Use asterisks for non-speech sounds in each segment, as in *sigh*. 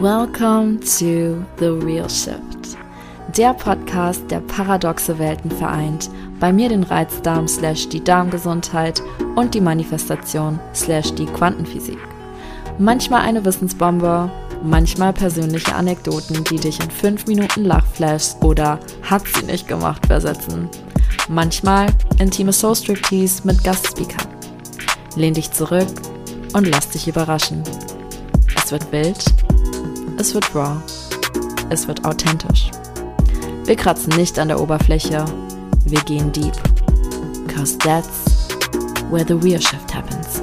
Welcome to The Real Shift. Der Podcast, der paradoxe Welten vereint. Bei mir den Reizdarm slash die Darmgesundheit und die Manifestation slash die Quantenphysik. Manchmal eine Wissensbombe, manchmal persönliche Anekdoten, die dich in 5 Minuten Lachflash oder hat sie nicht gemacht versetzen. Manchmal intime Soul Striptease mit Gastspeakern. Lehn dich zurück und lass dich überraschen. Es wird wild, es wird raw, es wird authentisch. Wir kratzen nicht an der Oberfläche, wir gehen deep. Cause that's where the real shift happens.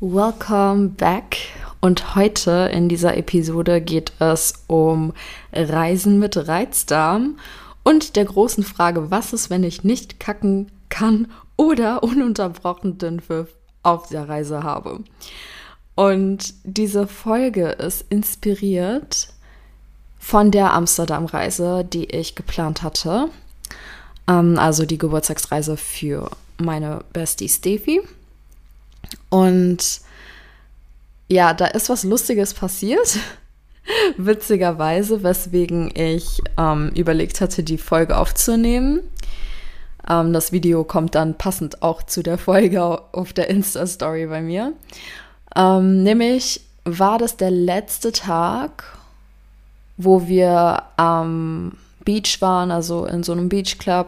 Welcome back. Und heute in dieser Episode geht es um Reisen mit Reizdarm und der großen Frage, was ist, wenn ich nicht kacken kann oder *laughs* ununterbrochen Dünnpfiff auf der Reise habe. Und diese Folge ist inspiriert von der Amsterdam-Reise, die ich geplant hatte. Ähm, also die Geburtstagsreise für meine Bestie Steffi. Und ja, da ist was Lustiges passiert. *laughs* Witzigerweise, weswegen ich ähm, überlegt hatte, die Folge aufzunehmen. Ähm, das Video kommt dann passend auch zu der Folge auf der Insta-Story bei mir. Ähm, nämlich war das der letzte Tag, wo wir am Beach waren, also in so einem Beachclub.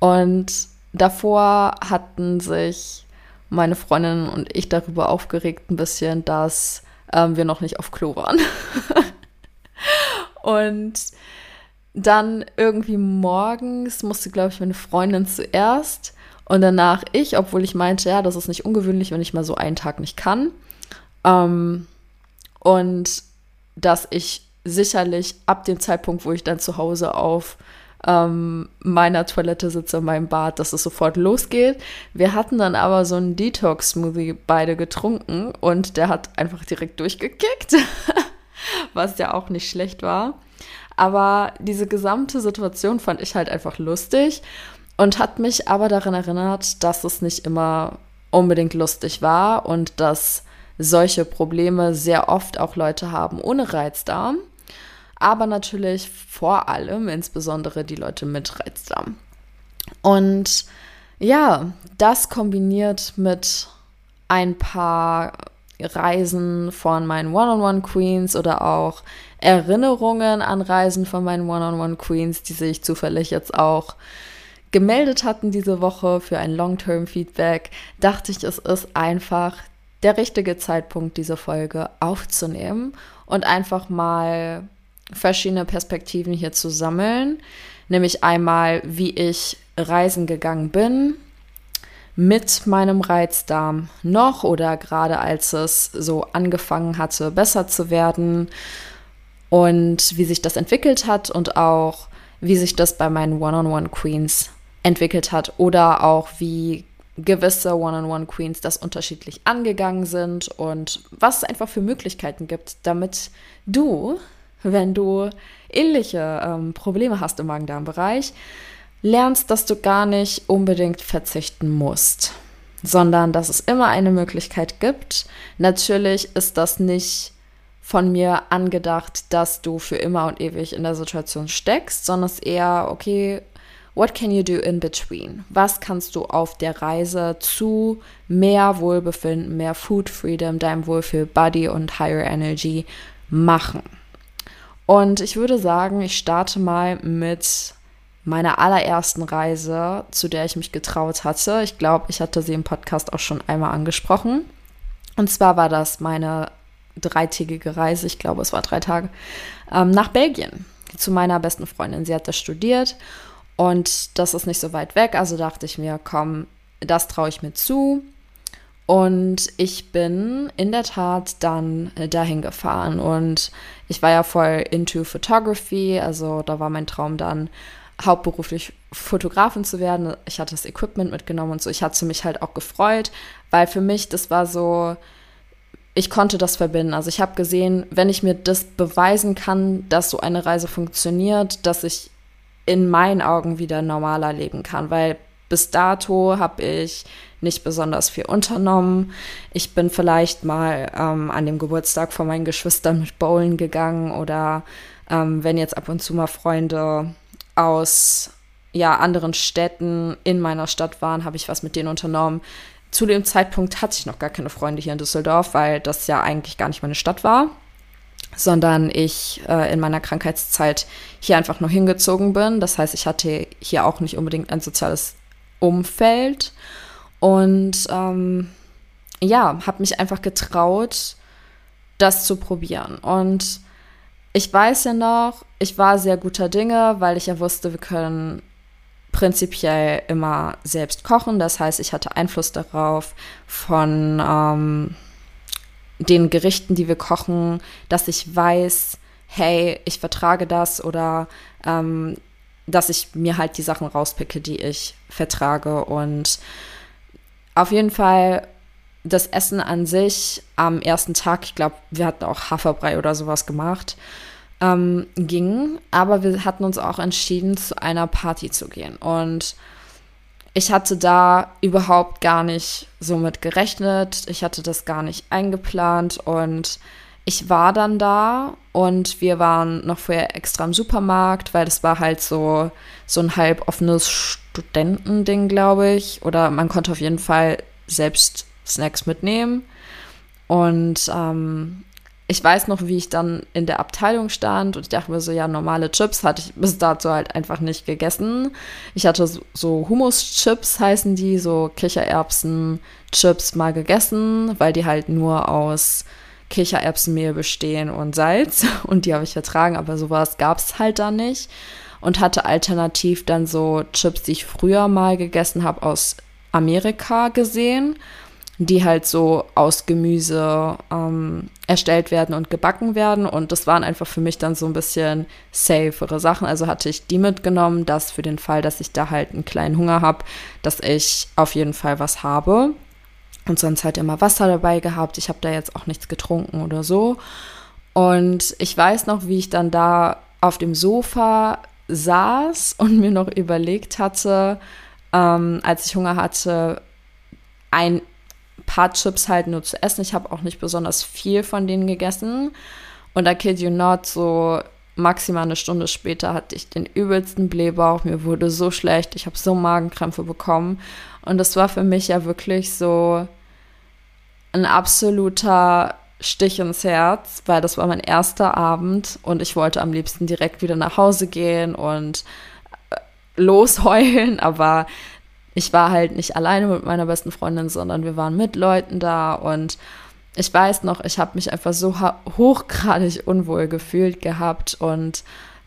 Und davor hatten sich meine Freundin und ich darüber aufgeregt ein bisschen, dass ähm, wir noch nicht auf Klo waren. *laughs* und dann irgendwie morgens musste, glaube ich, meine Freundin zuerst und danach ich, obwohl ich meinte, ja, das ist nicht ungewöhnlich, wenn ich mal so einen Tag nicht kann. Ähm, und dass ich sicherlich ab dem Zeitpunkt, wo ich dann zu Hause auf ähm, meiner Toilette sitze, in meinem Bad, dass es sofort losgeht. Wir hatten dann aber so einen Detox-Smoothie beide getrunken und der hat einfach direkt durchgekickt, *laughs* was ja auch nicht schlecht war. Aber diese gesamte Situation fand ich halt einfach lustig und hat mich aber daran erinnert, dass es nicht immer unbedingt lustig war und dass solche Probleme sehr oft auch Leute haben ohne Reizdarm, aber natürlich vor allem insbesondere die Leute mit Reizdarm. Und ja, das kombiniert mit ein paar Reisen von meinen One-on-One-Queens oder auch Erinnerungen an Reisen von meinen One-on-One-Queens, die sich zufällig jetzt auch gemeldet hatten diese Woche für ein Long-Term-Feedback, dachte ich, es ist einfach der richtige Zeitpunkt, diese Folge aufzunehmen und einfach mal verschiedene Perspektiven hier zu sammeln. Nämlich einmal, wie ich reisen gegangen bin, mit meinem Reizdarm noch oder gerade als es so angefangen hatte, besser zu werden. Und wie sich das entwickelt hat und auch wie sich das bei meinen One-on-One-Queens entwickelt hat oder auch wie gewisse One-on-One-Queens das unterschiedlich angegangen sind und was es einfach für Möglichkeiten gibt, damit du, wenn du ähnliche ähm, Probleme hast im Magen-Darm-Bereich, lernst, dass du gar nicht unbedingt verzichten musst, sondern dass es immer eine Möglichkeit gibt. Natürlich ist das nicht von mir angedacht, dass du für immer und ewig in der Situation steckst, sondern es eher, okay, what can you do in between? Was kannst du auf der Reise zu mehr Wohlbefinden, mehr Food Freedom, deinem Wohlfühl Body und Higher Energy machen? Und ich würde sagen, ich starte mal mit meiner allerersten Reise, zu der ich mich getraut hatte. Ich glaube, ich hatte sie im Podcast auch schon einmal angesprochen. Und zwar war das meine dreitägige Reise, ich glaube, es war drei Tage, ähm, nach Belgien zu meiner besten Freundin. Sie hat das studiert und das ist nicht so weit weg. Also dachte ich mir, komm, das traue ich mir zu. Und ich bin in der Tat dann dahin gefahren und ich war ja voll into Photography, also da war mein Traum dann hauptberuflich Fotografin zu werden. Ich hatte das Equipment mitgenommen und so. Ich hatte mich halt auch gefreut, weil für mich das war so, ich konnte das verbinden. Also ich habe gesehen, wenn ich mir das beweisen kann, dass so eine Reise funktioniert, dass ich in meinen Augen wieder normaler leben kann, weil bis dato habe ich nicht besonders viel unternommen. Ich bin vielleicht mal ähm, an dem Geburtstag von meinen Geschwistern mit Bowlen gegangen oder ähm, wenn jetzt ab und zu mal Freunde aus ja, anderen Städten in meiner Stadt waren, habe ich was mit denen unternommen. Zu dem Zeitpunkt hatte ich noch gar keine Freunde hier in Düsseldorf, weil das ja eigentlich gar nicht meine Stadt war, sondern ich äh, in meiner Krankheitszeit hier einfach nur hingezogen bin. Das heißt, ich hatte hier auch nicht unbedingt ein soziales Umfeld und ähm, ja, habe mich einfach getraut, das zu probieren. Und ich weiß ja noch, ich war sehr guter Dinge, weil ich ja wusste, wir können prinzipiell immer selbst kochen. Das heißt, ich hatte Einfluss darauf von ähm, den Gerichten, die wir kochen, dass ich weiß, hey, ich vertrage das oder ähm, dass ich mir halt die Sachen rauspicke, die ich vertrage. Und auf jeden Fall das Essen an sich am ersten Tag, ich glaube, wir hatten auch Haferbrei oder sowas gemacht, ähm, ging. Aber wir hatten uns auch entschieden, zu einer Party zu gehen. Und ich hatte da überhaupt gar nicht so mit gerechnet. Ich hatte das gar nicht eingeplant und ich war dann da und wir waren noch vorher extra im Supermarkt, weil das war halt so, so ein halb offenes Studentending, glaube ich. Oder man konnte auf jeden Fall selbst Snacks mitnehmen. Und ähm, ich weiß noch, wie ich dann in der Abteilung stand und ich dachte mir so, ja, normale Chips hatte ich bis dato halt einfach nicht gegessen. Ich hatte so, Hummus-Chips heißen die, so Kichererbsen-Chips mal gegessen, weil die halt nur aus Kichererbsenmehl bestehen und Salz *laughs* und die habe ich vertragen, aber sowas gab es halt da nicht und hatte alternativ dann so Chips, die ich früher mal gegessen habe aus Amerika gesehen die halt so aus Gemüse ähm, erstellt werden und gebacken werden. Und das waren einfach für mich dann so ein bisschen safere Sachen. Also hatte ich die mitgenommen, dass für den Fall, dass ich da halt einen kleinen Hunger habe, dass ich auf jeden Fall was habe. Und sonst halt immer Wasser dabei gehabt. Ich habe da jetzt auch nichts getrunken oder so. Und ich weiß noch, wie ich dann da auf dem Sofa saß und mir noch überlegt hatte, ähm, als ich Hunger hatte, ein paar Chips halt nur zu essen. Ich habe auch nicht besonders viel von denen gegessen. Und da kid you not, so maximal eine Stunde später hatte ich den übelsten Blähbauch. Mir wurde so schlecht. Ich habe so Magenkrämpfe bekommen. Und das war für mich ja wirklich so ein absoluter Stich ins Herz, weil das war mein erster Abend und ich wollte am liebsten direkt wieder nach Hause gehen und äh, losheulen, *laughs* aber ich war halt nicht alleine mit meiner besten Freundin, sondern wir waren mit Leuten da und ich weiß noch, ich habe mich einfach so hochgradig unwohl gefühlt gehabt und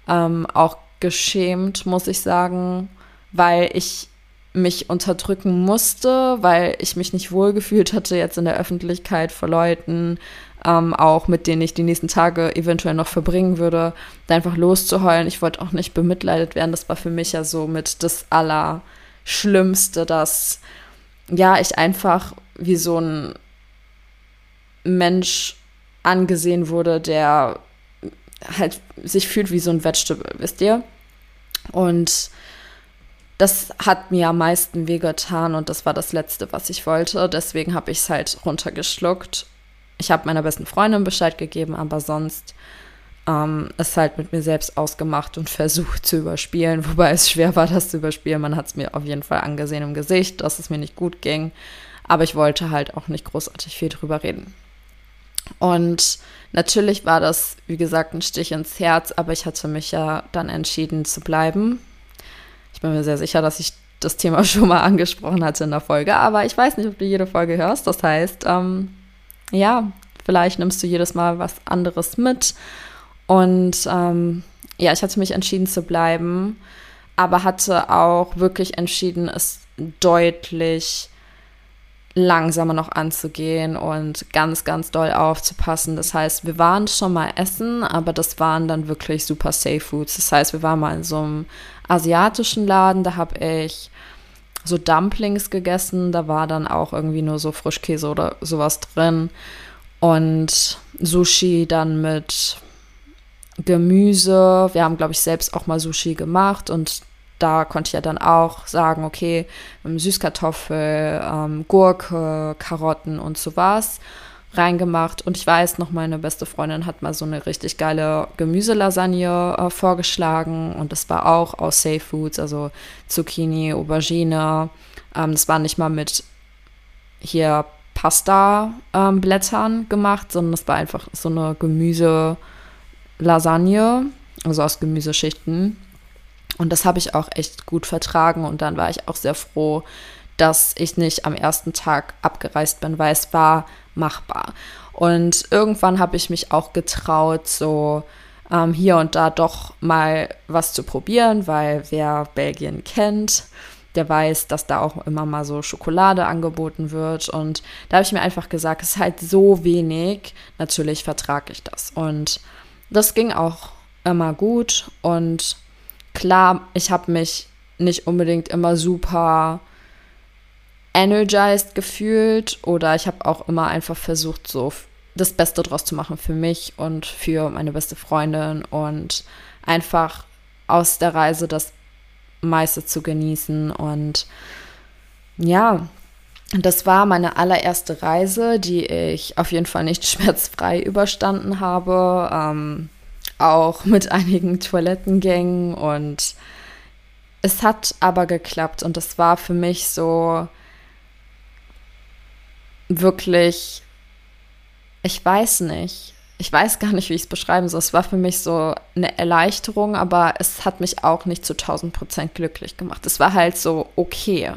ähm, auch geschämt, muss ich sagen, weil ich mich unterdrücken musste, weil ich mich nicht wohlgefühlt hatte jetzt in der Öffentlichkeit vor Leuten, ähm, auch mit denen ich die nächsten Tage eventuell noch verbringen würde, da einfach loszuheulen. Ich wollte auch nicht bemitleidet werden. Das war für mich ja so mit das aller Schlimmste, dass ja, ich einfach wie so ein Mensch angesehen wurde, der halt sich fühlt wie so ein Vegetable, wisst ihr? Und das hat mir am meisten wehgetan und das war das Letzte, was ich wollte. Deswegen habe ich es halt runtergeschluckt. Ich habe meiner besten Freundin Bescheid gegeben, aber sonst ähm, es halt mit mir selbst ausgemacht und versucht zu überspielen, *laughs* wobei es schwer war, das zu überspielen. Man hat es mir auf jeden Fall angesehen im Gesicht, dass es mir nicht gut ging. Aber ich wollte halt auch nicht großartig viel drüber reden. Und natürlich war das, wie gesagt, ein Stich ins Herz, aber ich hatte mich ja dann entschieden zu bleiben. Ich bin mir sehr sicher, dass ich das Thema *laughs* schon mal angesprochen hatte in der Folge, aber ich weiß nicht, ob du jede Folge hörst. Das heißt, ähm, ja, vielleicht nimmst du jedes Mal was anderes mit und ähm, ja, ich hatte mich entschieden zu bleiben, aber hatte auch wirklich entschieden, es deutlich langsamer noch anzugehen und ganz, ganz doll aufzupassen. Das heißt, wir waren schon mal essen, aber das waren dann wirklich super Safe Foods. Das heißt, wir waren mal in so einem asiatischen Laden, da habe ich so Dumplings gegessen, da war dann auch irgendwie nur so Frischkäse oder sowas drin und Sushi dann mit Gemüse. Wir haben, glaube ich, selbst auch mal Sushi gemacht und da konnte ich ja dann auch sagen, okay, Süßkartoffel, ähm, Gurke, Karotten und so was reingemacht. Und ich weiß noch, meine beste Freundin hat mal so eine richtig geile Gemüselasagne äh, vorgeschlagen. Und das war auch aus Safe Foods, also Zucchini, Aubergine. Ähm, das war nicht mal mit hier Pasta-Blättern ähm, gemacht, sondern es war einfach so eine Gemüselasagne, also aus Gemüseschichten. Und das habe ich auch echt gut vertragen. Und dann war ich auch sehr froh, dass ich nicht am ersten Tag abgereist bin, weil es war machbar. Und irgendwann habe ich mich auch getraut, so ähm, hier und da doch mal was zu probieren, weil wer Belgien kennt, der weiß, dass da auch immer mal so Schokolade angeboten wird. Und da habe ich mir einfach gesagt, es ist halt so wenig, natürlich vertrage ich das. Und das ging auch immer gut. Und klar, ich habe mich nicht unbedingt immer super energized gefühlt oder ich habe auch immer einfach versucht, so das Beste draus zu machen für mich und für meine beste Freundin und einfach aus der Reise das meiste zu genießen und ja, das war meine allererste Reise, die ich auf jeden Fall nicht *laughs* schmerzfrei überstanden habe. Ähm, auch mit einigen Toilettengängen und es hat aber geklappt und das war für mich so wirklich, ich weiß nicht, ich weiß gar nicht, wie ich es beschreiben soll. Es war für mich so eine Erleichterung, aber es hat mich auch nicht zu 1000 Prozent glücklich gemacht. Es war halt so okay.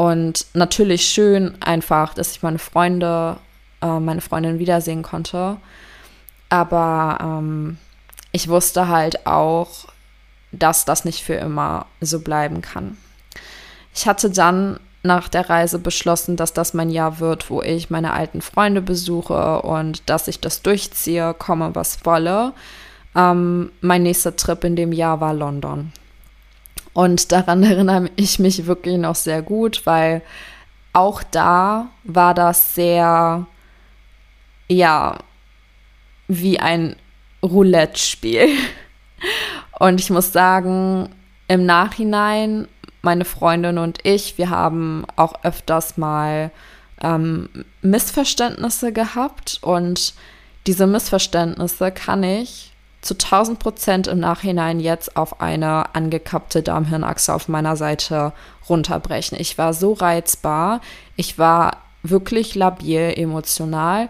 Und natürlich schön einfach, dass ich meine Freunde, äh, meine Freundin wiedersehen konnte. Aber ähm, ich wusste halt auch, dass das nicht für immer so bleiben kann. Ich hatte dann nach der Reise beschlossen, dass das mein Jahr wird, wo ich meine alten Freunde besuche und dass ich das durchziehe, komme was wolle. Ähm, mein nächster Trip in dem Jahr war London. Und daran *laughs* erinnere ich mich wirklich noch sehr gut, weil auch da war das sehr, ja, wie ein Roulette-Spiel. *laughs* Und ich muss sagen, im Nachhinein meine Freundin und ich, wir haben auch öfters mal ähm, Missverständnisse gehabt und diese Missverständnisse kann ich zu 1000 Prozent im Nachhinein jetzt auf eine angekappte Darmhirnachse auf meiner Seite runterbrechen. Ich war so reizbar, ich war wirklich labil emotional.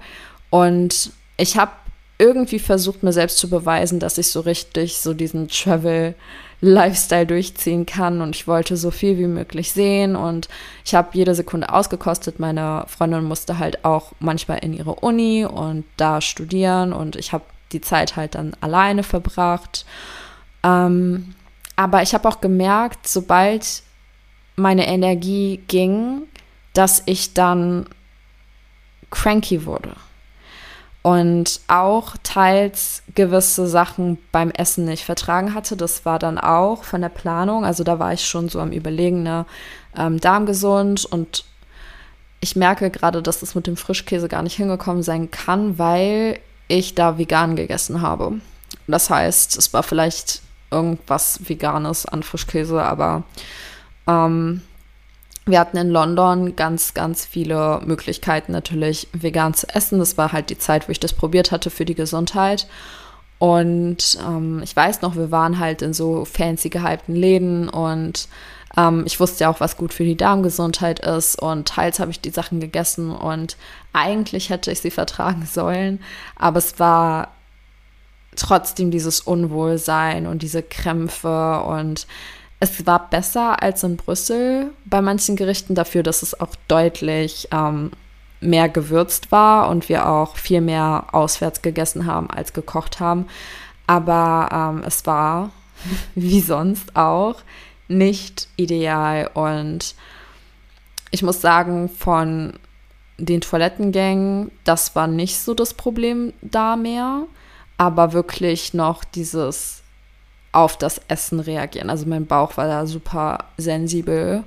Und ich habe irgendwie versucht, mir selbst zu beweisen, dass ich so richtig so diesen Travel Lifestyle durchziehen kann. Und ich wollte so viel wie möglich sehen. Und ich habe jede Sekunde ausgekostet. Meine Freundin musste halt auch manchmal in ihre Uni und da studieren. Und ich habe die Zeit halt dann alleine verbracht. Ähm, aber ich habe auch gemerkt, sobald meine Energie ging, dass ich dann cranky wurde und auch teils gewisse Sachen beim Essen nicht vertragen hatte. Das war dann auch von der Planung. Also da war ich schon so am Überlegen, ne, ähm, darmgesund und ich merke gerade, dass das mit dem Frischkäse gar nicht hingekommen sein kann, weil ich da vegan gegessen habe. Das heißt, es war vielleicht irgendwas Veganes an Frischkäse, aber ähm, wir hatten in London ganz, ganz viele Möglichkeiten, natürlich vegan zu essen. Das war halt die Zeit, wo ich das probiert hatte für die Gesundheit. Und ähm, ich weiß noch, wir waren halt in so fancy gehypten Läden und ähm, ich wusste ja auch, was gut für die Darmgesundheit ist. Und teils habe ich die Sachen gegessen und eigentlich hätte ich sie vertragen *laughs* sollen. Aber es war trotzdem dieses Unwohlsein und diese Krämpfe und es war besser als in Brüssel bei manchen Gerichten dafür, dass es auch deutlich ähm, mehr gewürzt war und wir auch viel mehr auswärts gegessen haben als gekocht haben. Aber ähm, es war, *laughs* wie sonst auch, nicht ideal. Und ich muss sagen, von den Toilettengängen, das war nicht so das Problem da mehr. Aber wirklich noch dieses auf das Essen reagieren. Also mein Bauch war da super sensibel,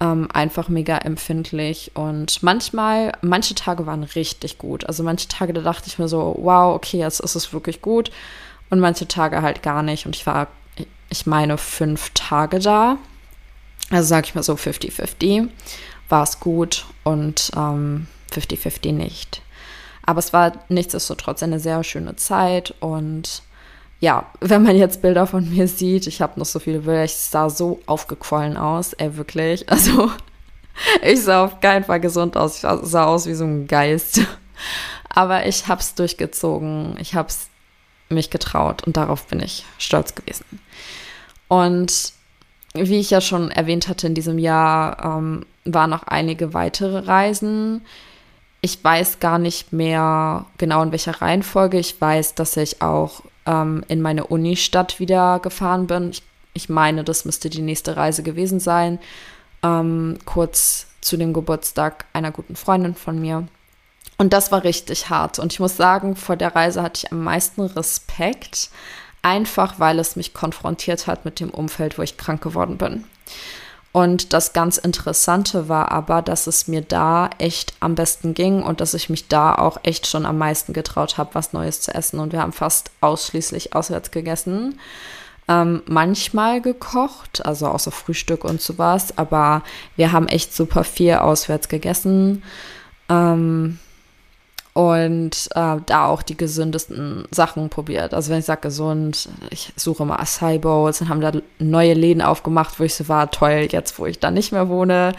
ähm, einfach mega empfindlich und manchmal, manche Tage waren richtig gut. Also manche Tage, da dachte ich mir so, wow, okay, jetzt ist es wirklich gut und manche Tage halt gar nicht und ich war ich meine, fünf Tage da. Also sage ich mal so 50-50. War es gut und 50-50 ähm, nicht. Aber es war nichtsdestotrotz eine sehr schöne Zeit und ja, wenn man jetzt Bilder von mir sieht, ich habe noch so viele Bilder, ich sah so aufgequollen aus, ey, wirklich. *laughs* Also, ich sah auf keinen Fall gesund aus, ich sah aus wie so ein Geist. *laughs* Aber ich habe es durchgezogen, ich habe es mich getraut und darauf bin ich stolz gewesen. Und wie ich ja schon erwähnt hatte, in diesem Jahr ähm, waren noch einige weitere Reisen. Ich weiß gar nicht mehr genau in welcher Reihenfolge. Ich weiß, dass ich auch ähm, in meine Unistadt wieder gefahren bin. Ich, ich, meine, das müsste die nächste Reise gewesen sein. Ähm, kurz zu dem Geburtstag einer guten Freundin von mir. Und das war richtig hart. Und ich muss sagen, vor der Reise hatte ich am meisten Respekt, einfach weil es mich konfrontiert hat mit dem Umfeld, wo ich krank geworden bin. Und das ganz Interessante war aber, dass es mir da echt am besten ging und dass ich mich da auch echt schon am meisten getraut habe, was Neues zu essen. Und wir haben fast ausschließlich auswärts gegessen. Ähm, manchmal gekocht, also außer Frühstück und sowas, aber wir haben echt super viel auswärts gegessen. Ähm, und äh, da auch die gesündesten Sachen probiert. Also wenn ich sage gesund, ich suche immer Acai Bowls, dann haben da neue Läden aufgemacht, wo ich so war, toll, jetzt wo ich da nicht mehr wohne,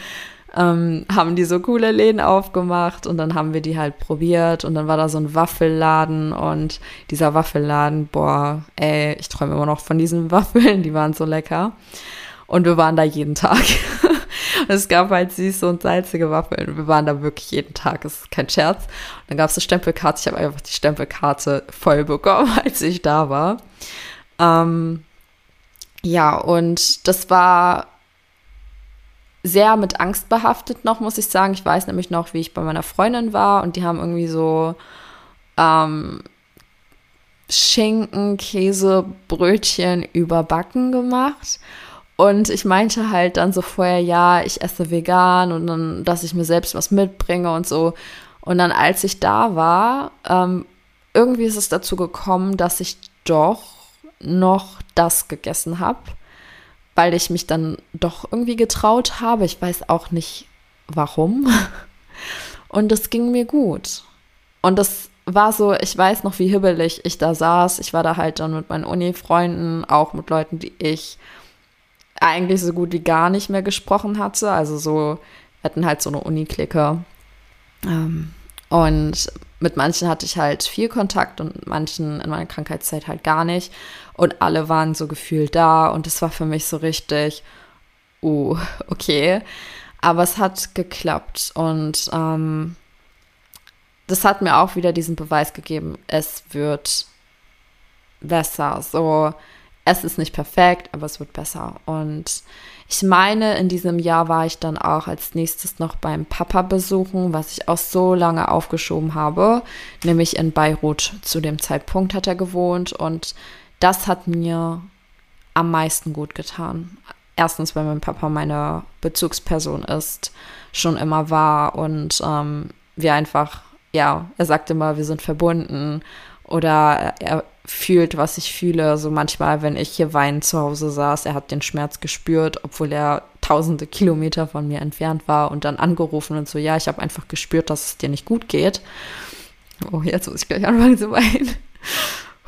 ähm, haben die so coole Läden aufgemacht und dann haben wir die halt probiert und dann war da so ein Waffelladen und dieser Waffelladen, boah, ey, ich träume immer noch von diesen *laughs* Waffeln, die waren so lecker. Und wir waren da jeden Tag. *laughs* *laughs* es gab halt süße und salzige Waffeln. Wir waren da wirklich jeden Tag. Das ist kein Scherz. Und dann gab es eine Stempelkarte. Ich habe einfach die Stempelkarte voll bekommen, *laughs* als ich da war. Ähm, ja, und das war sehr mit Angst behaftet noch, muss ich sagen. Ich weiß nämlich noch, wie ich bei meiner Freundin war und die haben irgendwie so ähm, Schinken, Käse, Brötchen überbacken gemacht. Und ich meinte halt dann so vorher, ja, ich esse vegan und dann, dass ich mir selbst was mitbringe und so. Und dann, als ich da war, ähm, irgendwie ist es dazu gekommen, dass ich doch noch das gegessen habe, weil ich mich dann doch irgendwie getraut habe. Ich weiß auch nicht warum. *laughs* Und es ging mir gut. Und das war so, ich weiß noch, wie hibbelig ich da saß. Ich war da halt dann mit meinen Uni-Freunden, auch mit Leuten, die ich eigentlich so gut wie gar nicht mehr gesprochen hatte. Also so, wir hatten halt so eine Uni-Clique. Ähm, und mit manchen hatte ich halt viel Kontakt und manchen in meiner Krankheitszeit halt gar nicht. Und alle waren so gefühlt da und es war für mich so richtig, uh, *laughs* okay. Aber es hat geklappt und ähm, das hat mir auch wieder diesen Beweis gegeben, es wird besser. So, es ist nicht perfekt, aber es wird besser. Und ich meine, in diesem Jahr war ich dann auch als nächstes noch beim Papa besuchen, was ich auch so lange aufgeschoben habe, nämlich in Beirut. Zu dem Zeitpunkt hat er gewohnt und das hat mir am meisten gut getan. Erstens, weil mein Papa meine Bezugsperson ist, schon immer war und ähm, wir einfach, ja, er sagt immer, wir sind verbunden oder er fühlt, was ich fühle. So manchmal, wenn ich hier weinend zu Hause saß, er hat den Schmerz gespürt, obwohl er tausende Kilometer von mir entfernt war und dann angerufen und so, ja, ich habe einfach gespürt, dass es dir nicht gut geht. Oh, jetzt muss ich gleich anfangen zu weinen.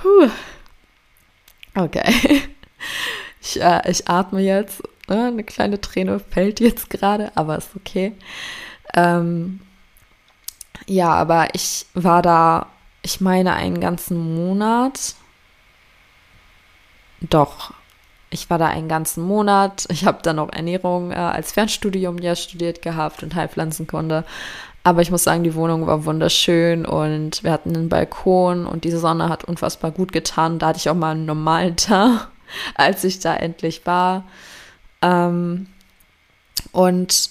Puh. Okay. Ich, äh, ich atme jetzt. Ne? Eine kleine Träne fällt jetzt gerade, aber ist okay. Ähm, ja, aber ich war da ich meine, einen ganzen Monat. Doch, ich war da einen ganzen Monat. Ich habe dann auch Ernährung äh, als Fernstudium ja studiert gehabt und Heilpflanzenkunde. Aber ich muss sagen, die Wohnung war wunderschön und wir hatten einen Balkon und die Sonne hat unfassbar gut getan. Da hatte ich auch mal einen normalen *laughs* Tag, als ich da endlich war. Ähm, und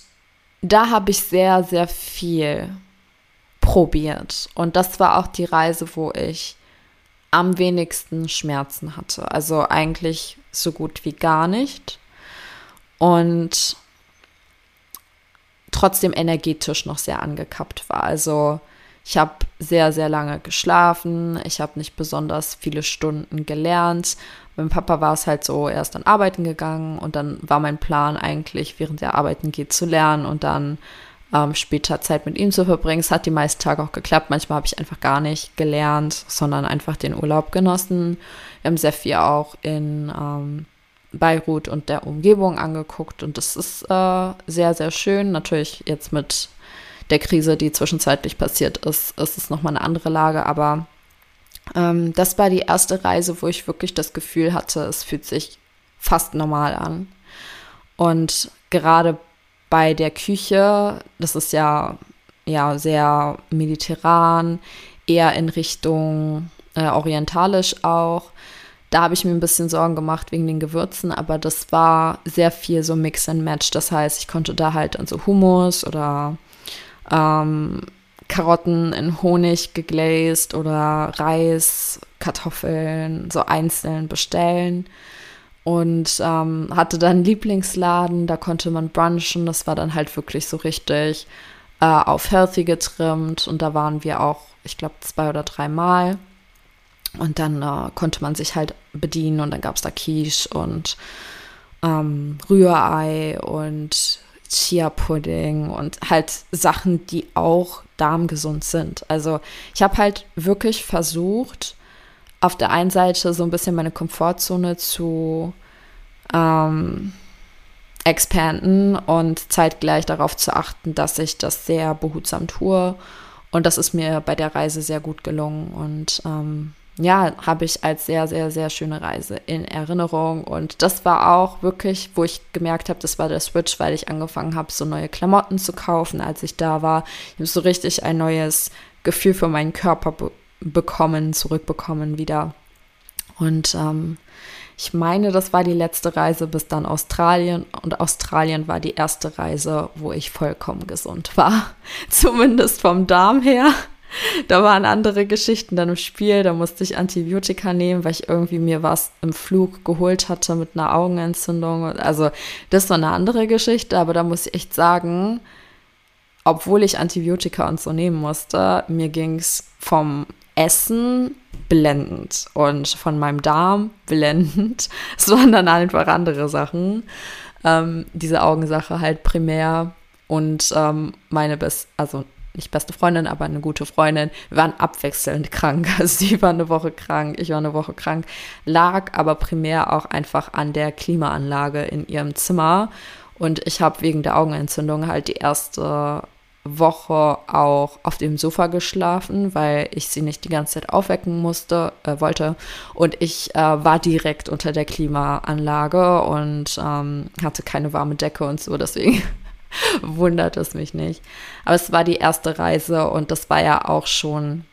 da habe ich sehr, sehr viel probiert. Und das war auch die Reise, wo ich am wenigsten Schmerzen hatte. Also eigentlich so gut wie gar nicht. Und trotzdem energetisch noch sehr angekappt war. Also Ich habe sehr, sehr lange geschlafen. Ich habe nicht besonders viele Stunden gelernt. Mein Papa war es halt so, er ist dann arbeiten gegangen und dann war mein Plan eigentlich, während er arbeiten geht, zu lernen und dann ähm, später Zeit mit ihm zu verbringen. Es hat die meisten Tage auch geklappt. Manchmal habe ich einfach gar nicht gelernt, sondern einfach den Urlaub genossen. Wir haben sehr viel auch in ähm, Beirut und der Umgebung angeguckt und das ist äh, sehr, sehr schön. Natürlich jetzt mit der Krise, die zwischenzeitlich passiert ist, ist es nochmal eine andere Lage, aber ähm, das war die erste Reise, wo ich wirklich das Gefühl hatte, es fühlt sich fast normal an. Und gerade bei der Küche, das ist ja, ja sehr mediterran, eher in Richtung äh, orientalisch auch. Da habe ich mir ein bisschen Sorgen gemacht wegen den Gewürzen, aber das war sehr viel so Mix and Match. Das heißt, ich konnte da halt dann so Hummus oder ähm, Karotten in Honig geglazed oder Reis, Kartoffeln so einzeln bestellen. Und ähm, hatte dann einen Lieblingsladen, da konnte man brunchen. Das war dann halt wirklich so richtig äh, auf Healthy getrimmt. Und da waren wir auch, ich glaube, zwei oder dreimal. Und dann äh, konnte man sich halt bedienen und dann gab es da Quiche und ähm, Rührei und Chia-Pudding und halt Sachen, die auch darmgesund sind. Also ich habe halt wirklich versucht, auf der einen Seite so ein bisschen meine Komfortzone zu ähm, expanden und zeitgleich darauf zu achten, dass ich das sehr behutsam tue. Und das ist mir bei der Reise sehr gut gelungen. Und ähm, ja, habe ich als sehr, sehr, sehr schöne Reise in Erinnerung. Und das war auch wirklich, wo ich gemerkt habe, das war der Switch, weil ich angefangen habe, so neue Klamotten zu kaufen, als ich da war. Ich habe so richtig ein neues Gefühl für meinen Körper be bekommen, zurückbekommen wieder. Und ähm, ich meine, das war die letzte Reise bis dann Australien. Und Australien war die erste Reise, wo ich vollkommen gesund war. *laughs* Zumindest vom Darm her da waren andere Geschichten dann im Spiel. Da musste ich Antibiotika nehmen, weil ich irgendwie mir was im Flug geholt hatte mit einer Augenentzündung. Also das war eine andere Geschichte, aber da muss ich echt sagen, obwohl ich Antibiotika und so nehmen musste, mir ging es vom Essen blendend und von meinem Darm blendend. *laughs* Dann einfach andere Sachen. Ähm, diese Augensache halt primär und ähm, meine Best, also nicht beste Freundin, aber eine gute Freundin. Wir waren abwechselnd krank. *laughs* Also sie war eine Woche krank, ich war eine Woche krank, lag aber primär auch einfach an der Klimaanlage in ihrem Zimmer. Und ich habe wegen der Augenentzündung halt die erste Woche auch auf dem Sofa geschlafen, weil ich sie nicht die ganze Zeit aufwecken musste, äh, wollte. Und ich äh, war direkt unter der Klimaanlage und ähm, hatte keine warme Decke und so. Deswegen *laughs* wundert es mich nicht. Aber es war die erste Reise und das war ja auch schon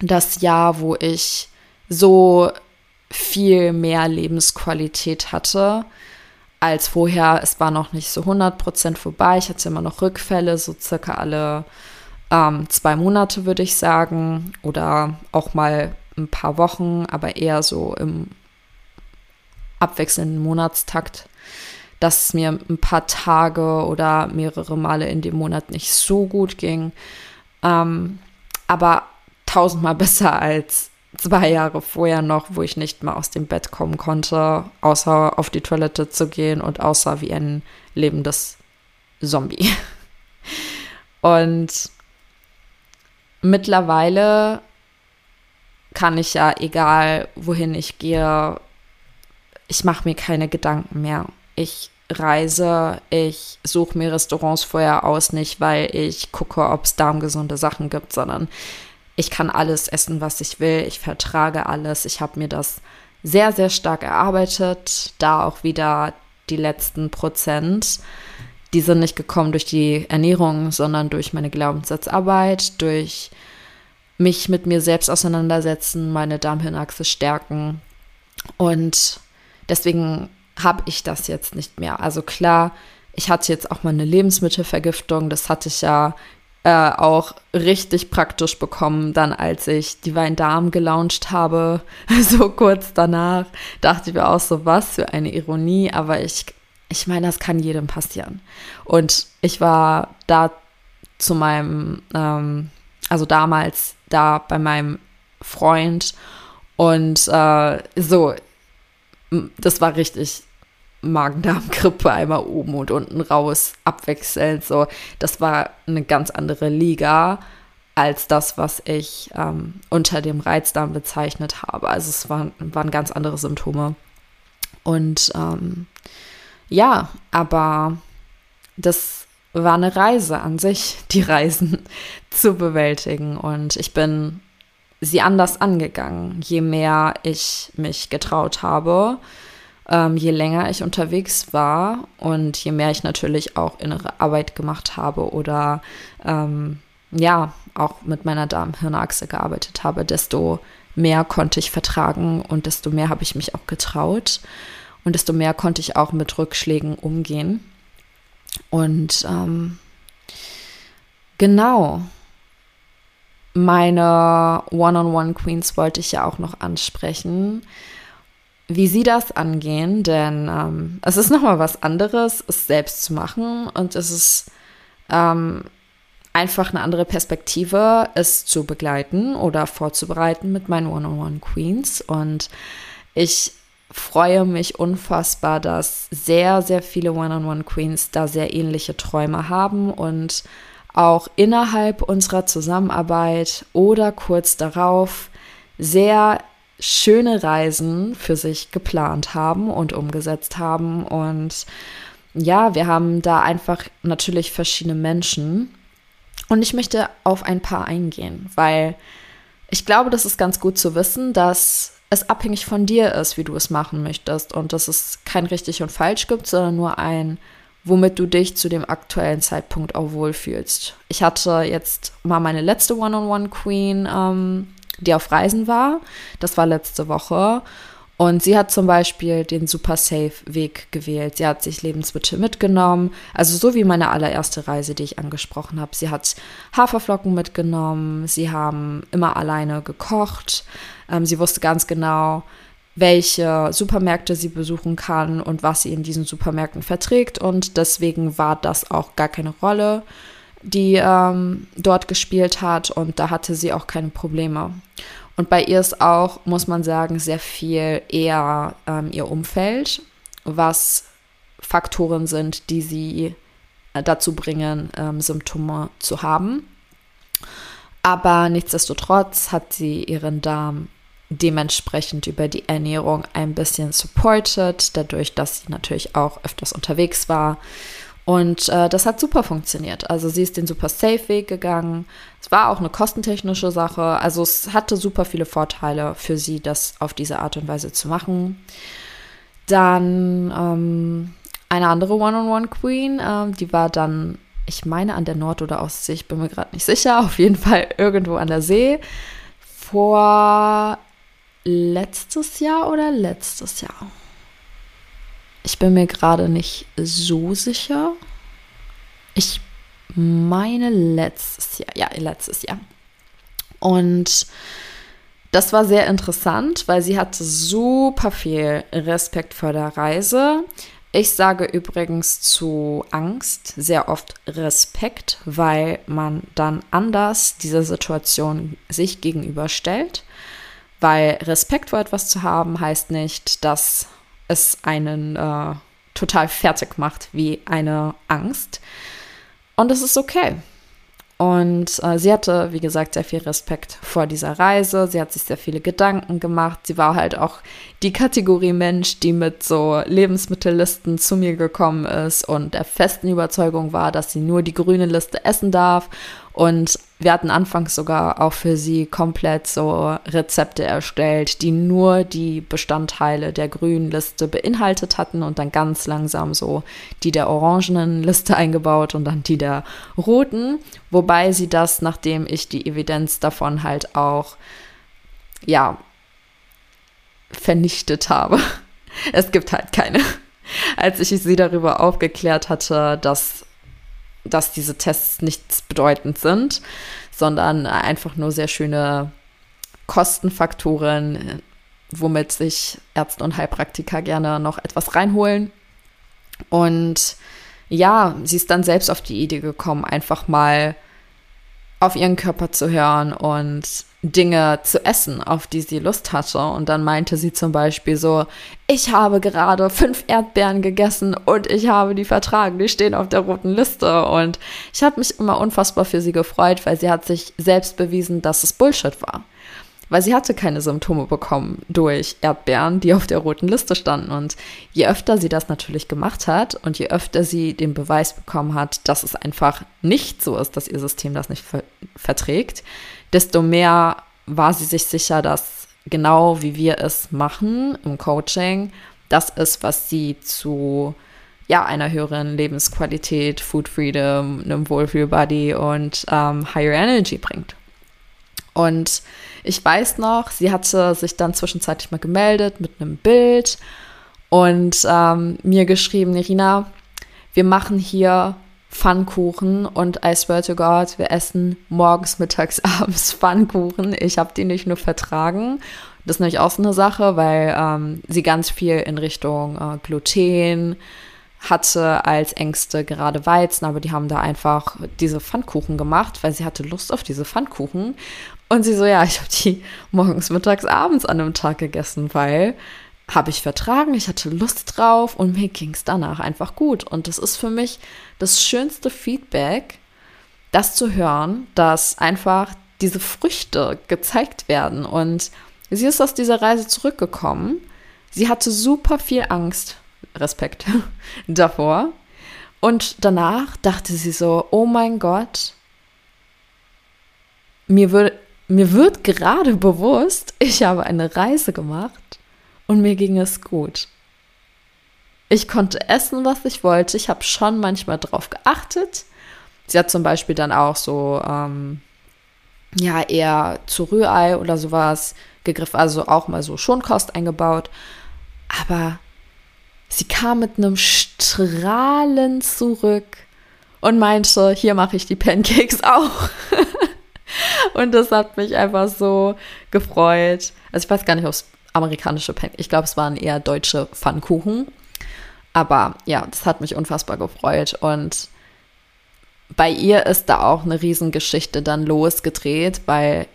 das Jahr, wo ich so viel mehr Lebensqualität hatte als vorher. Es war noch nicht so 100% vorbei. Ich hatte immer noch Rückfälle, so circa alle ähm, zwei Monate, würde ich sagen. Oder auch mal ein paar Wochen, aber eher so im abwechselnden Monatstakt dass es mir ein paar Tage oder mehrere Male in dem Monat nicht so gut ging. Ähm, aber tausendmal *laughs* besser als zwei Jahre vorher noch, wo ich nicht mal aus dem Bett kommen konnte, außer auf die Toilette zu gehen und außer wie ein lebendes Zombie. *laughs* Und mittlerweile kann ich ja, egal wohin ich gehe, ich mache mir keine Gedanken mehr ich reise, ich suche mir Restaurants vorher aus, nicht weil ich gucke, ob es darmgesunde Sachen gibt, sondern ich kann alles essen, was ich will, ich vertrage alles. Ich habe mir das sehr, sehr stark erarbeitet, da auch wieder die letzten Prozent. Die sind nicht gekommen durch die Ernährung, sondern durch meine Glaubenssatzarbeit, durch mich mit mir selbst auseinandersetzen, meine Darmhirnachse stärken. Und deswegen habe ich das jetzt nicht mehr. Also klar, ich hatte jetzt auch mal eine Lebensmittelvergiftung. Das hatte ich ja äh, auch richtig praktisch bekommen, dann als ich die Weindarm gelauncht habe, *laughs* so kurz danach, dachte ich mir auch so, was für eine Ironie, aber ich, ich meine, das kann jedem passieren. Und ich war da zu meinem ähm, also damals da bei meinem Freund. Und äh, so, das war richtig Magen-Darm-Grippe, einmal oben und unten raus, abwechselnd. So, das war eine ganz andere Liga als das, was ich ähm, unter dem Reizdarm bezeichnet habe. Also es waren, waren ganz andere Symptome. Und ähm, ja, aber das war eine Reise an sich, *laughs* die Reisen zu bewältigen. Und ich bin sie anders angegangen, je mehr ich mich getraut habe, ähm, je länger ich unterwegs war und je mehr ich natürlich auch innere Arbeit gemacht habe oder ähm, ja, auch mit meiner Darm-Hirnachse gearbeitet habe, desto mehr konnte ich vertragen und desto mehr habe ich mich auch getraut und desto mehr konnte ich auch mit Rückschlägen umgehen. Und ähm, genau, meine One-on-One-Queens wollte ich ja auch noch ansprechen, wie sie das angehen, denn ähm, es ist nochmal was anderes, es selbst zu machen und es ist ähm, einfach eine andere Perspektive, es zu begleiten oder vorzubereiten mit meinen One-on-One-Queens und ich freue mich unfassbar, dass sehr, sehr viele One-on-One-Queens da sehr ähnliche Träume haben und auch innerhalb unserer Zusammenarbeit oder kurz darauf sehr schöne Reisen für sich geplant haben und umgesetzt haben. Und ja, wir haben da einfach natürlich verschiedene Menschen. Und ich möchte auf ein paar eingehen, weil ich glaube, das ist ganz gut zu wissen, dass es abhängig von dir ist, wie du es machen möchtest und dass es kein richtig und falsch gibt, sondern nur ein, womit du dich zu dem aktuellen Zeitpunkt auch wohlfühlst. Ich hatte jetzt mal meine letzte One-on-One-Queen, ähm, die auf Reisen war. Das war letzte Woche. Und sie hat zum Beispiel den Super Safe Weg gewählt. Sie hat sich Lebensmittel mitgenommen, also so wie meine allererste Reise, die ich angesprochen habe. Sie hat Haferflocken mitgenommen, sie haben immer alleine gekocht, ähm, sie wusste ganz genau, welche Supermärkte sie besuchen kann und was sie in diesen Supermärkten verträgt. Und deswegen war das auch gar keine Rolle, die ähm, dort gespielt hat. Und da hatte sie auch keine Probleme. Und bei ihr ist auch, muss man sagen, sehr viel eher ähm, ihr Umfeld, was Faktoren sind, die sie äh, dazu bringen, ähm, Symptome zu haben. Aber nichtsdestotrotz hat sie ihren Darm dementsprechend über die Ernährung ein bisschen supported, dadurch, dass sie natürlich auch öfters unterwegs war. Und äh, das hat super funktioniert. Also sie ist den super safe Weg gegangen. Es war auch eine kostentechnische Sache. Also es hatte super viele Vorteile für sie, das auf diese Art und Weise zu machen. Dann ähm, eine andere One-on-One-Queen, äh, die war dann, ich meine, an der Nord- oder Ostsee, ich bin mir gerade nicht sicher, auf jeden Fall *laughs* irgendwo an der See. Vor letztes Jahr oder letztes Jahr? Ich bin mir gerade nicht so sicher. Ich meine letztes Jahr. Ja, letztes Jahr. Und das war sehr interessant, weil sie hatte super viel Respekt vor der Reise. Ich sage übrigens zu Angst sehr oft Respekt, weil man dann anders dieser Situation sich gegenüberstellt. Weil Respekt vor etwas zu haben, heißt nicht, dass es einen äh, total fertig macht wie eine Angst. Und es ist okay. Und äh, sie hatte, wie gesagt, sehr viel Respekt vor dieser Reise. Sie hat sich sehr viele Gedanken gemacht. Sie war halt auch die Kategorie Mensch, die mit so Lebensmittellisten zu mir gekommen ist und der festen Überzeugung war, dass sie nur die grüne Liste essen darf und wir hatten anfangs sogar auch für sie komplett so Rezepte erstellt, die nur die Bestandteile der grünen Liste beinhaltet hatten und dann ganz langsam so die der orangenen Liste *laughs* eingebaut und dann die der roten. Wobei sie das, nachdem ich die Evidenz davon halt auch, ja, vernichtet habe. *laughs* Es gibt halt keine. Als ich sie darüber aufgeklärt hatte, dass dass diese Tests nichts bedeutend sind, sondern einfach nur sehr schöne Kostenfaktoren, womit sich Ärzte und Heilpraktiker gerne noch etwas reinholen. Und ja, sie ist dann selbst auf die Idee gekommen, einfach mal auf ihren Körper zu hören und Dinge zu essen, auf die sie Lust hatte. Und dann meinte sie zum Beispiel so, ich habe gerade fünf Erdbeeren gegessen und ich habe die vertragen, die stehen auf der roten Liste. Und ich habe mich immer unfassbar für sie gefreut, weil sie hat sich selbst bewiesen, dass es Bullshit war weil sie hatte keine Symptome bekommen durch Erdbeeren, die auf der roten Liste standen. Und je öfter sie das natürlich gemacht hat und je öfter sie den Beweis bekommen hat, dass es einfach nicht so ist, dass ihr System das nicht ver verträgt, desto mehr war sie sich sicher, dass genau wie wir es machen im Coaching, das ist, was sie zu ja, einer höheren Lebensqualität, Food Freedom, einem Wohlfühlbody und ähm, Higher Energy bringt. Und ich weiß noch, sie hatte sich dann zwischenzeitlich mal gemeldet mit einem Bild und ähm, mir geschrieben, Irina, wir machen hier Pfannkuchen und I swear to God, wir essen morgens, mittags, *laughs* abends Pfannkuchen. Ich habe die nicht nur vertragen. Das ist nämlich auch so eine Sache, weil ähm, sie ganz viel in Richtung äh, Gluten hatte als Ängste gerade Weizen, aber die haben da einfach diese Pfannkuchen gemacht, weil sie hatte Lust auf diese Pfannkuchen. Und sie so, ja, ich habe die morgens, mittags, abends an einem Tag gegessen, weil habe ich vertragen, ich hatte Lust drauf und mir ging es danach einfach gut. Und das ist für mich das schönste Feedback, das zu hören, dass einfach diese Früchte gezeigt werden. Und sie ist aus dieser Reise zurückgekommen. Sie hatte super viel Angst, Respekt *laughs* davor. Und danach dachte sie so, oh mein Gott, mir würde, mir wird gerade bewusst, ich habe eine Reise gemacht und mir ging es gut. Ich konnte essen, was ich wollte. Ich habe schon manchmal drauf geachtet. Sie hat zum Beispiel dann auch so, ähm, ja, eher zu Rührei oder sowas gegriffen, also auch mal so Schonkost eingebaut. Aber sie kam mit einem Strahlen zurück und meinte, hier mache ich die Pancakes auch. *laughs* Und das hat mich einfach so gefreut. Also ich weiß gar nicht, ob es amerikanische Pancakes, ich glaube, es waren eher deutsche Pfannkuchen. Aber ja, das hat mich unfassbar gefreut. Und bei ihr ist da auch eine Riesengeschichte dann losgedreht, weil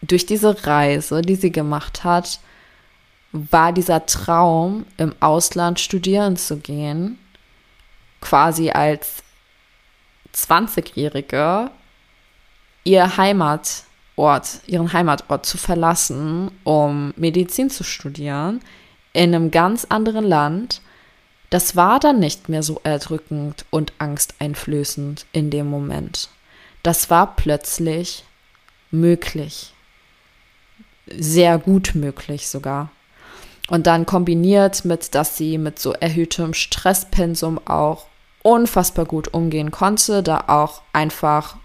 durch diese Reise, die sie gemacht hat, war dieser Traum, im Ausland studieren zu gehen, quasi als 20-Jährige ihr Heimatort, ihren Heimatort zu verlassen, um Medizin zu studieren, in einem ganz anderen Land, das war dann nicht mehr so erdrückend und angsteinflößend in dem Moment. Das war plötzlich möglich. Sehr gut möglich sogar. Und dann kombiniert mit, dass sie mit so erhöhtem Stresspensum auch unfassbar gut umgehen konnte, da auch einfach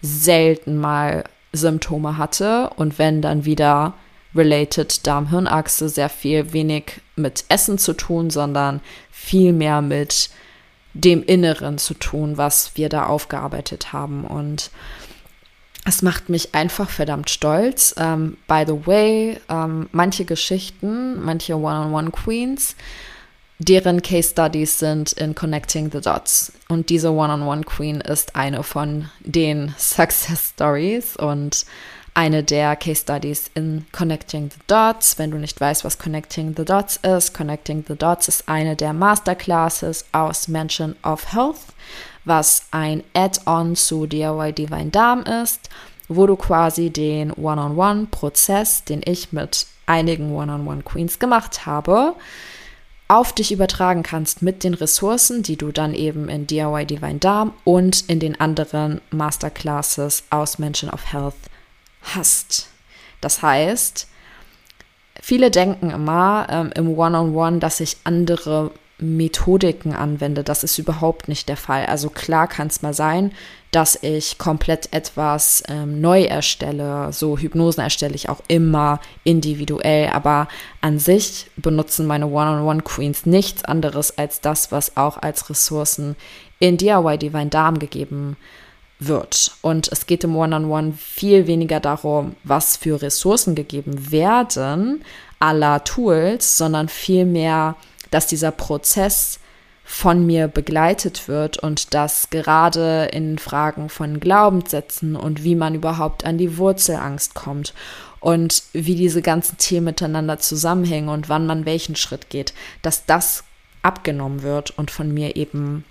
selten mal Symptome hatte und wenn dann wieder related Darm-Hirnachse sehr viel wenig mit Essen zu tun, sondern viel mehr mit dem Inneren zu tun, was wir da aufgearbeitet haben. Und es macht mich einfach verdammt stolz. Um, ähm, by the way, um, ähm, manche Geschichten, manche One-on-One-Queens deren Case Studies sind in Connecting the Dots. Und diese One-on-One -on -One Queen ist eine von den Success Stories und eine der Case Studies in Connecting the Dots. Wenn du nicht weißt, was Connecting the Dots ist, Connecting the Dots ist eine der Masterclasses aus Mention of Health, was ein Add-on zu DIY Divine Darm ist, wo du quasi den One-on-One-Prozess, den ich mit einigen One-on-One Queens gemacht habe, auf dich übertragen kannst mit den Ressourcen, die du dann eben in DIY Divine Darm und in den anderen Masterclasses aus Mention of Health hast. Das heißt, viele denken immer ähm, im One-on-One, -on -One, dass ich andere Methodiken anwende. Das ist überhaupt nicht der Fall. Also klar kann es mal sein, dass ich komplett etwas ähm, neu erstelle. So Hypnosen erstelle ich auch immer individuell, aber an sich benutzen meine One-on-One-Queens nichts anderes als das, was auch als Ressourcen in DIY Divine Darm gegeben wird. Und es geht im One-on-One -on -One viel weniger darum, was für Ressourcen gegeben werden, aller Tools, sondern vielmehr dass dieser Prozess von mir begleitet wird und das gerade in Fragen von Glaubenssätzen und wie man überhaupt an die Wurzelangst kommt und wie diese ganzen Themen miteinander zusammenhängen und wann man welchen Schritt geht, dass das abgenommen wird und von mir eben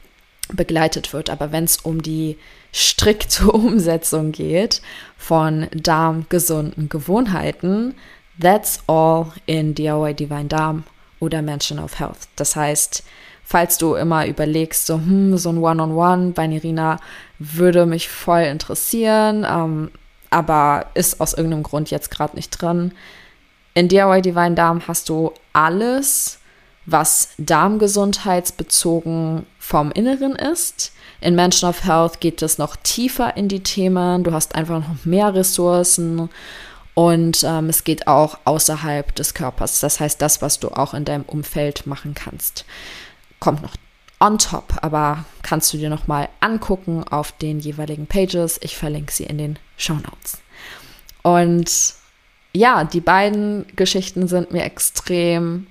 begleitet wird. Aber wenn es um die strikte *laughs* Umsetzung geht von darmgesunden Gewohnheiten, that's all in DIY Divine Darm oder Mansion of Health. Das heißt, falls du immer überlegst, so, hm, so ein One-on-One -on -One bei Nirina würde mich voll interessieren, ähm, aber ist aus irgendeinem Grund jetzt gerade nicht drin. In DIY Divine Darm hast du alles, was darmgesundheitsbezogen vom Inneren ist. In Mansion of Health geht es noch tiefer in die Themen. Du hast einfach noch mehr Ressourcen und ähm, es geht auch außerhalb des Körpers. Das heißt, das, was du auch in deinem Umfeld machen kannst kommt noch on top, aber kannst du dir noch mal angucken auf den jeweiligen Pages. Ich verlinke sie in den Show Notes. Und ja, die beiden Geschichten sind mir extrem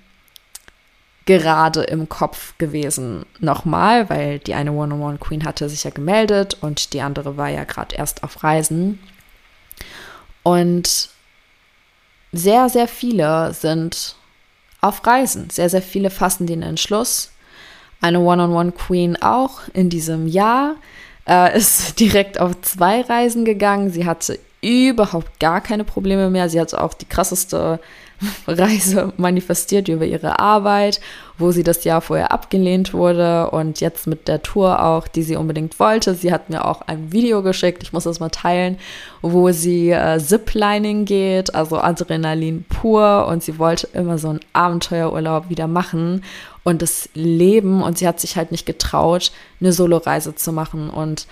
gerade im Kopf gewesen. Nochmal, weil die eine One-on-One-Queen hatte sich ja gemeldet und die andere war ja gerade erst auf Reisen. Und sehr, sehr viele sind auf Reisen. Sehr, sehr viele fassen den Entschluss, eine One-on-One-Queen auch in diesem Jahr. Äh, *laughs* ist direkt auf zwei Reisen gegangen. Sie hatte überhaupt gar keine Probleme mehr. Sie hat auch die krasseste *laughs* Reise manifestiert über ihre Arbeit, wo sie das Jahr vorher abgelehnt wurde und jetzt mit der Tour auch, die sie unbedingt wollte. Sie hat mir auch ein Video geschickt, ich muss das mal teilen, wo sie äh, Ziplining geht, also Adrenalin pur und sie wollte immer so einen Abenteuerurlaub wieder machen und das Leben und sie hat sich halt nicht getraut, eine Soloreise zu machen. Und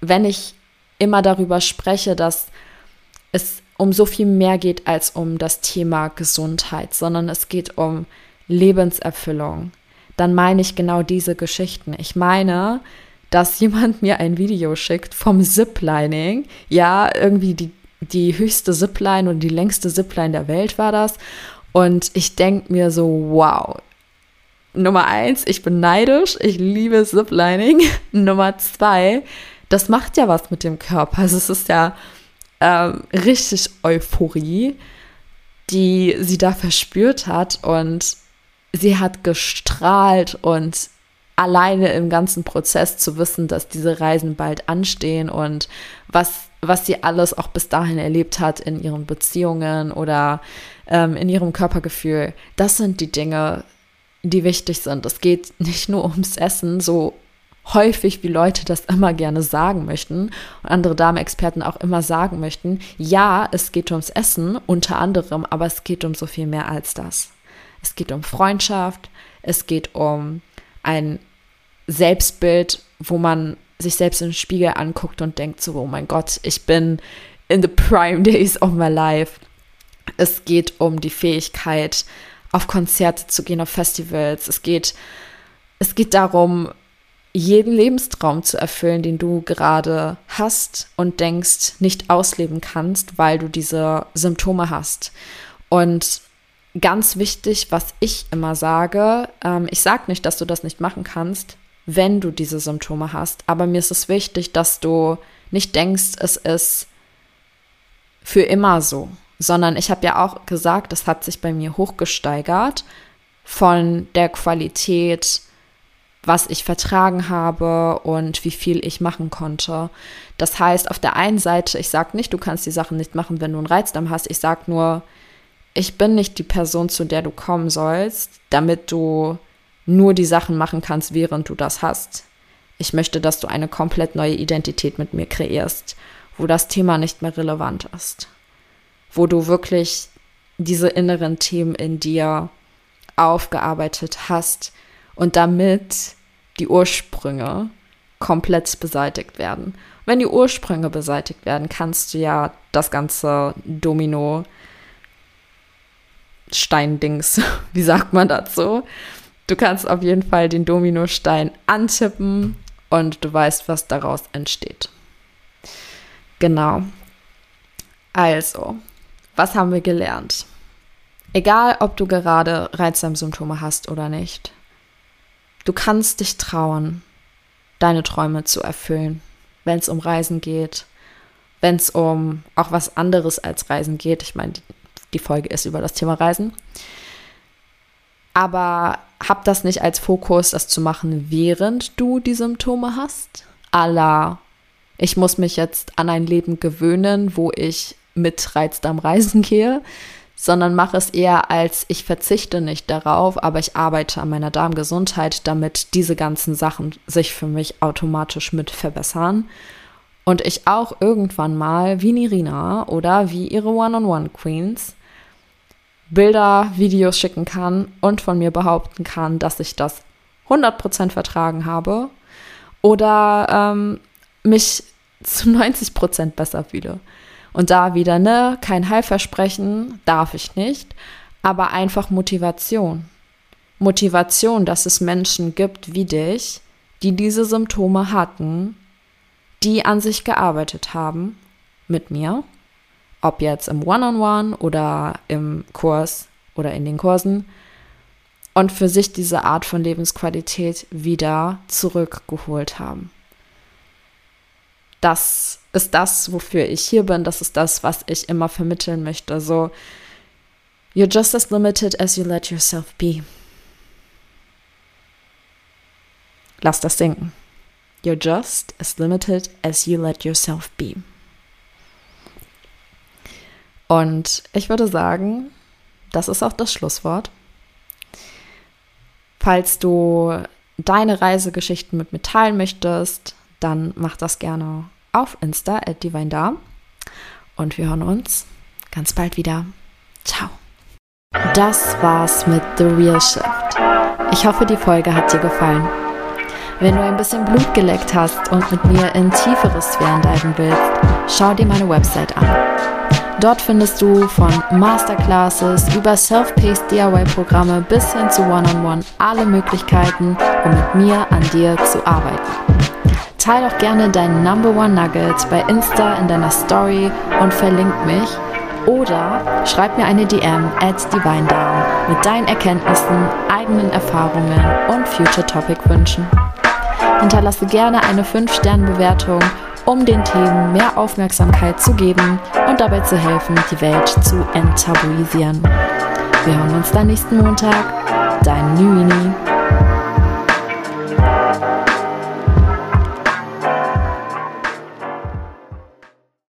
wenn ich immer darüber spreche, dass es um so viel mehr geht als um das Thema Gesundheit, sondern es geht um Lebenserfüllung, dann meine ich genau diese Geschichten. Ich meine, dass *laughs* jemand mir ein Video schickt vom Ziplining, ja, irgendwie die, die höchste Zipline und die längste Zipline der Welt war das. Und ich denke mir so, wow, Nummer eins, ich bin neidisch, ich liebe Ziplining. *laughs* Nummer zwei, das macht ja was mit dem Körper. Also es ist ja ähm, richtig Euphorie, die sie da verspürt hat und sie hat gestrahlt und alleine im ganzen Prozess zu wissen, dass diese Reisen bald anstehen und was, was sie alles auch bis dahin erlebt hat in ihren Beziehungen oder ähm, in ihrem Körpergefühl, das sind die Dinge, die wichtig sind. Es geht nicht nur ums Essen, so häufig wie Leute das immer gerne sagen möchten und andere Damenexperten auch immer sagen möchten, ja, es geht ums Essen unter anderem, aber es geht um so viel mehr als das. Es geht um Freundschaft, es geht um ein Selbstbild, wo man sich selbst im Spiegel anguckt und denkt so, oh mein Gott, ich bin in the prime days of my life. Es geht um die Fähigkeit, auf Konzerte zu gehen, auf Festivals. Es geht, es geht darum, jeden Lebenstraum zu erfüllen, den du gerade hast und denkst, nicht ausleben kannst, weil du diese Symptome hast. Und ganz wichtig, was ich immer sage, ähm, ich sage nicht, dass du das nicht machen kannst, wenn du diese Symptome hast, aber mir ist es wichtig, dass du nicht denkst, es ist für immer so sondern ich habe ja auch gesagt, das hat sich bei mir hochgesteigert von der Qualität, was ich vertragen habe und wie viel ich machen konnte. Das heißt, auf der einen Seite, ich sage nicht, du kannst die Sachen nicht machen, wenn du einen Reizdarm hast. Ich sage nur, ich bin nicht die Person, zu der du kommen sollst, damit du nur die Sachen machen kannst, während du das hast. Ich möchte, dass du eine komplett neue Identität mit mir kreierst, wo das Thema nicht mehr relevant ist wo du wirklich diese inneren Themen in dir aufgearbeitet hast und damit die Ursprünge komplett beseitigt werden. Wenn die Ursprünge beseitigt werden, kannst du ja das ganze Domino Steindings, *laughs* wie sagt man dazu? Du kannst auf jeden Fall den Dominostein antippen und du weißt, was daraus entsteht. Genau. Also, was haben wir gelernt? Egal, ob du gerade Reizdarmsymptome hast oder nicht. Du kannst dich trauen, deine Träume zu erfüllen, wenn es um Reisen geht, wenn es um auch was anderes als Reisen geht. Ich meine, die, Folge ist über das Thema Reisen. Aber hab das nicht als Fokus, das zu machen, während du die Symptome hast. Allah, ich muss mich jetzt an ein Leben gewöhnen, wo ich mit Reizdarm reisen gehe, sondern mache es eher als ich verzichte nicht darauf, aber ich arbeite an meiner Darmgesundheit, damit diese ganzen Sachen sich für mich automatisch mit verbessern und ich auch irgendwann mal wie Nirina oder wie ihre One-on-One-Queens Bilder, Videos schicken kann und von mir behaupten kann, dass ich das 100% vertragen habe oder ähm, mich zu 90% besser fühle. Und da wieder, ne, kein Heilversprechen darf ich nicht, aber einfach Motivation. Motivation, dass es Menschen gibt wie dich, die diese Symptome hatten, die an sich gearbeitet haben mit mir, ob jetzt im One-on-One -on -One oder im Kurs oder in den Kursen, und für sich diese Art von Lebensqualität wieder zurückgeholt haben das ist das, wofür ich hier bin. Das ist das, was ich immer vermitteln möchte. So, you're just as limited as you let yourself be. Lass das sinken. You're just as limited as you let yourself be. Und ich würde sagen, das ist auch das Schlusswort. Falls du deine Reisegeschichten mit mir teilen möchtest, dann mach das gerne auf Insta at DivineDar. Und wir hören uns ganz bald wieder. Ciao. Das war's mit The Real Shift. Ich hoffe, die Folge hat dir gefallen. Wenn du ein bisschen Blut geleckt hast und mit mir in tiefere Sphären diven willst, schau dir meine Website an. Dort findest du von Masterclasses über Self-Paced DIY-Programme bis hin zu One-on-One -on -One alle Möglichkeiten, um mit mir an dir zu arbeiten. Teil doch gerne deinen Number One Nugget bei Insta in deiner Story und verlink mich. Oder schreib mir eine DM at Divine Down mit deinen Erkenntnissen, eigenen Erfahrungen und Future Topic Wünschen. Hinterlasse gerne eine 5-Sterne-Bewertung, um den Themen mehr Aufmerksamkeit zu geben und dabei zu helfen, die Welt zu enttabuisieren. Wir hören uns dann nächsten Montag. Dein Nüini.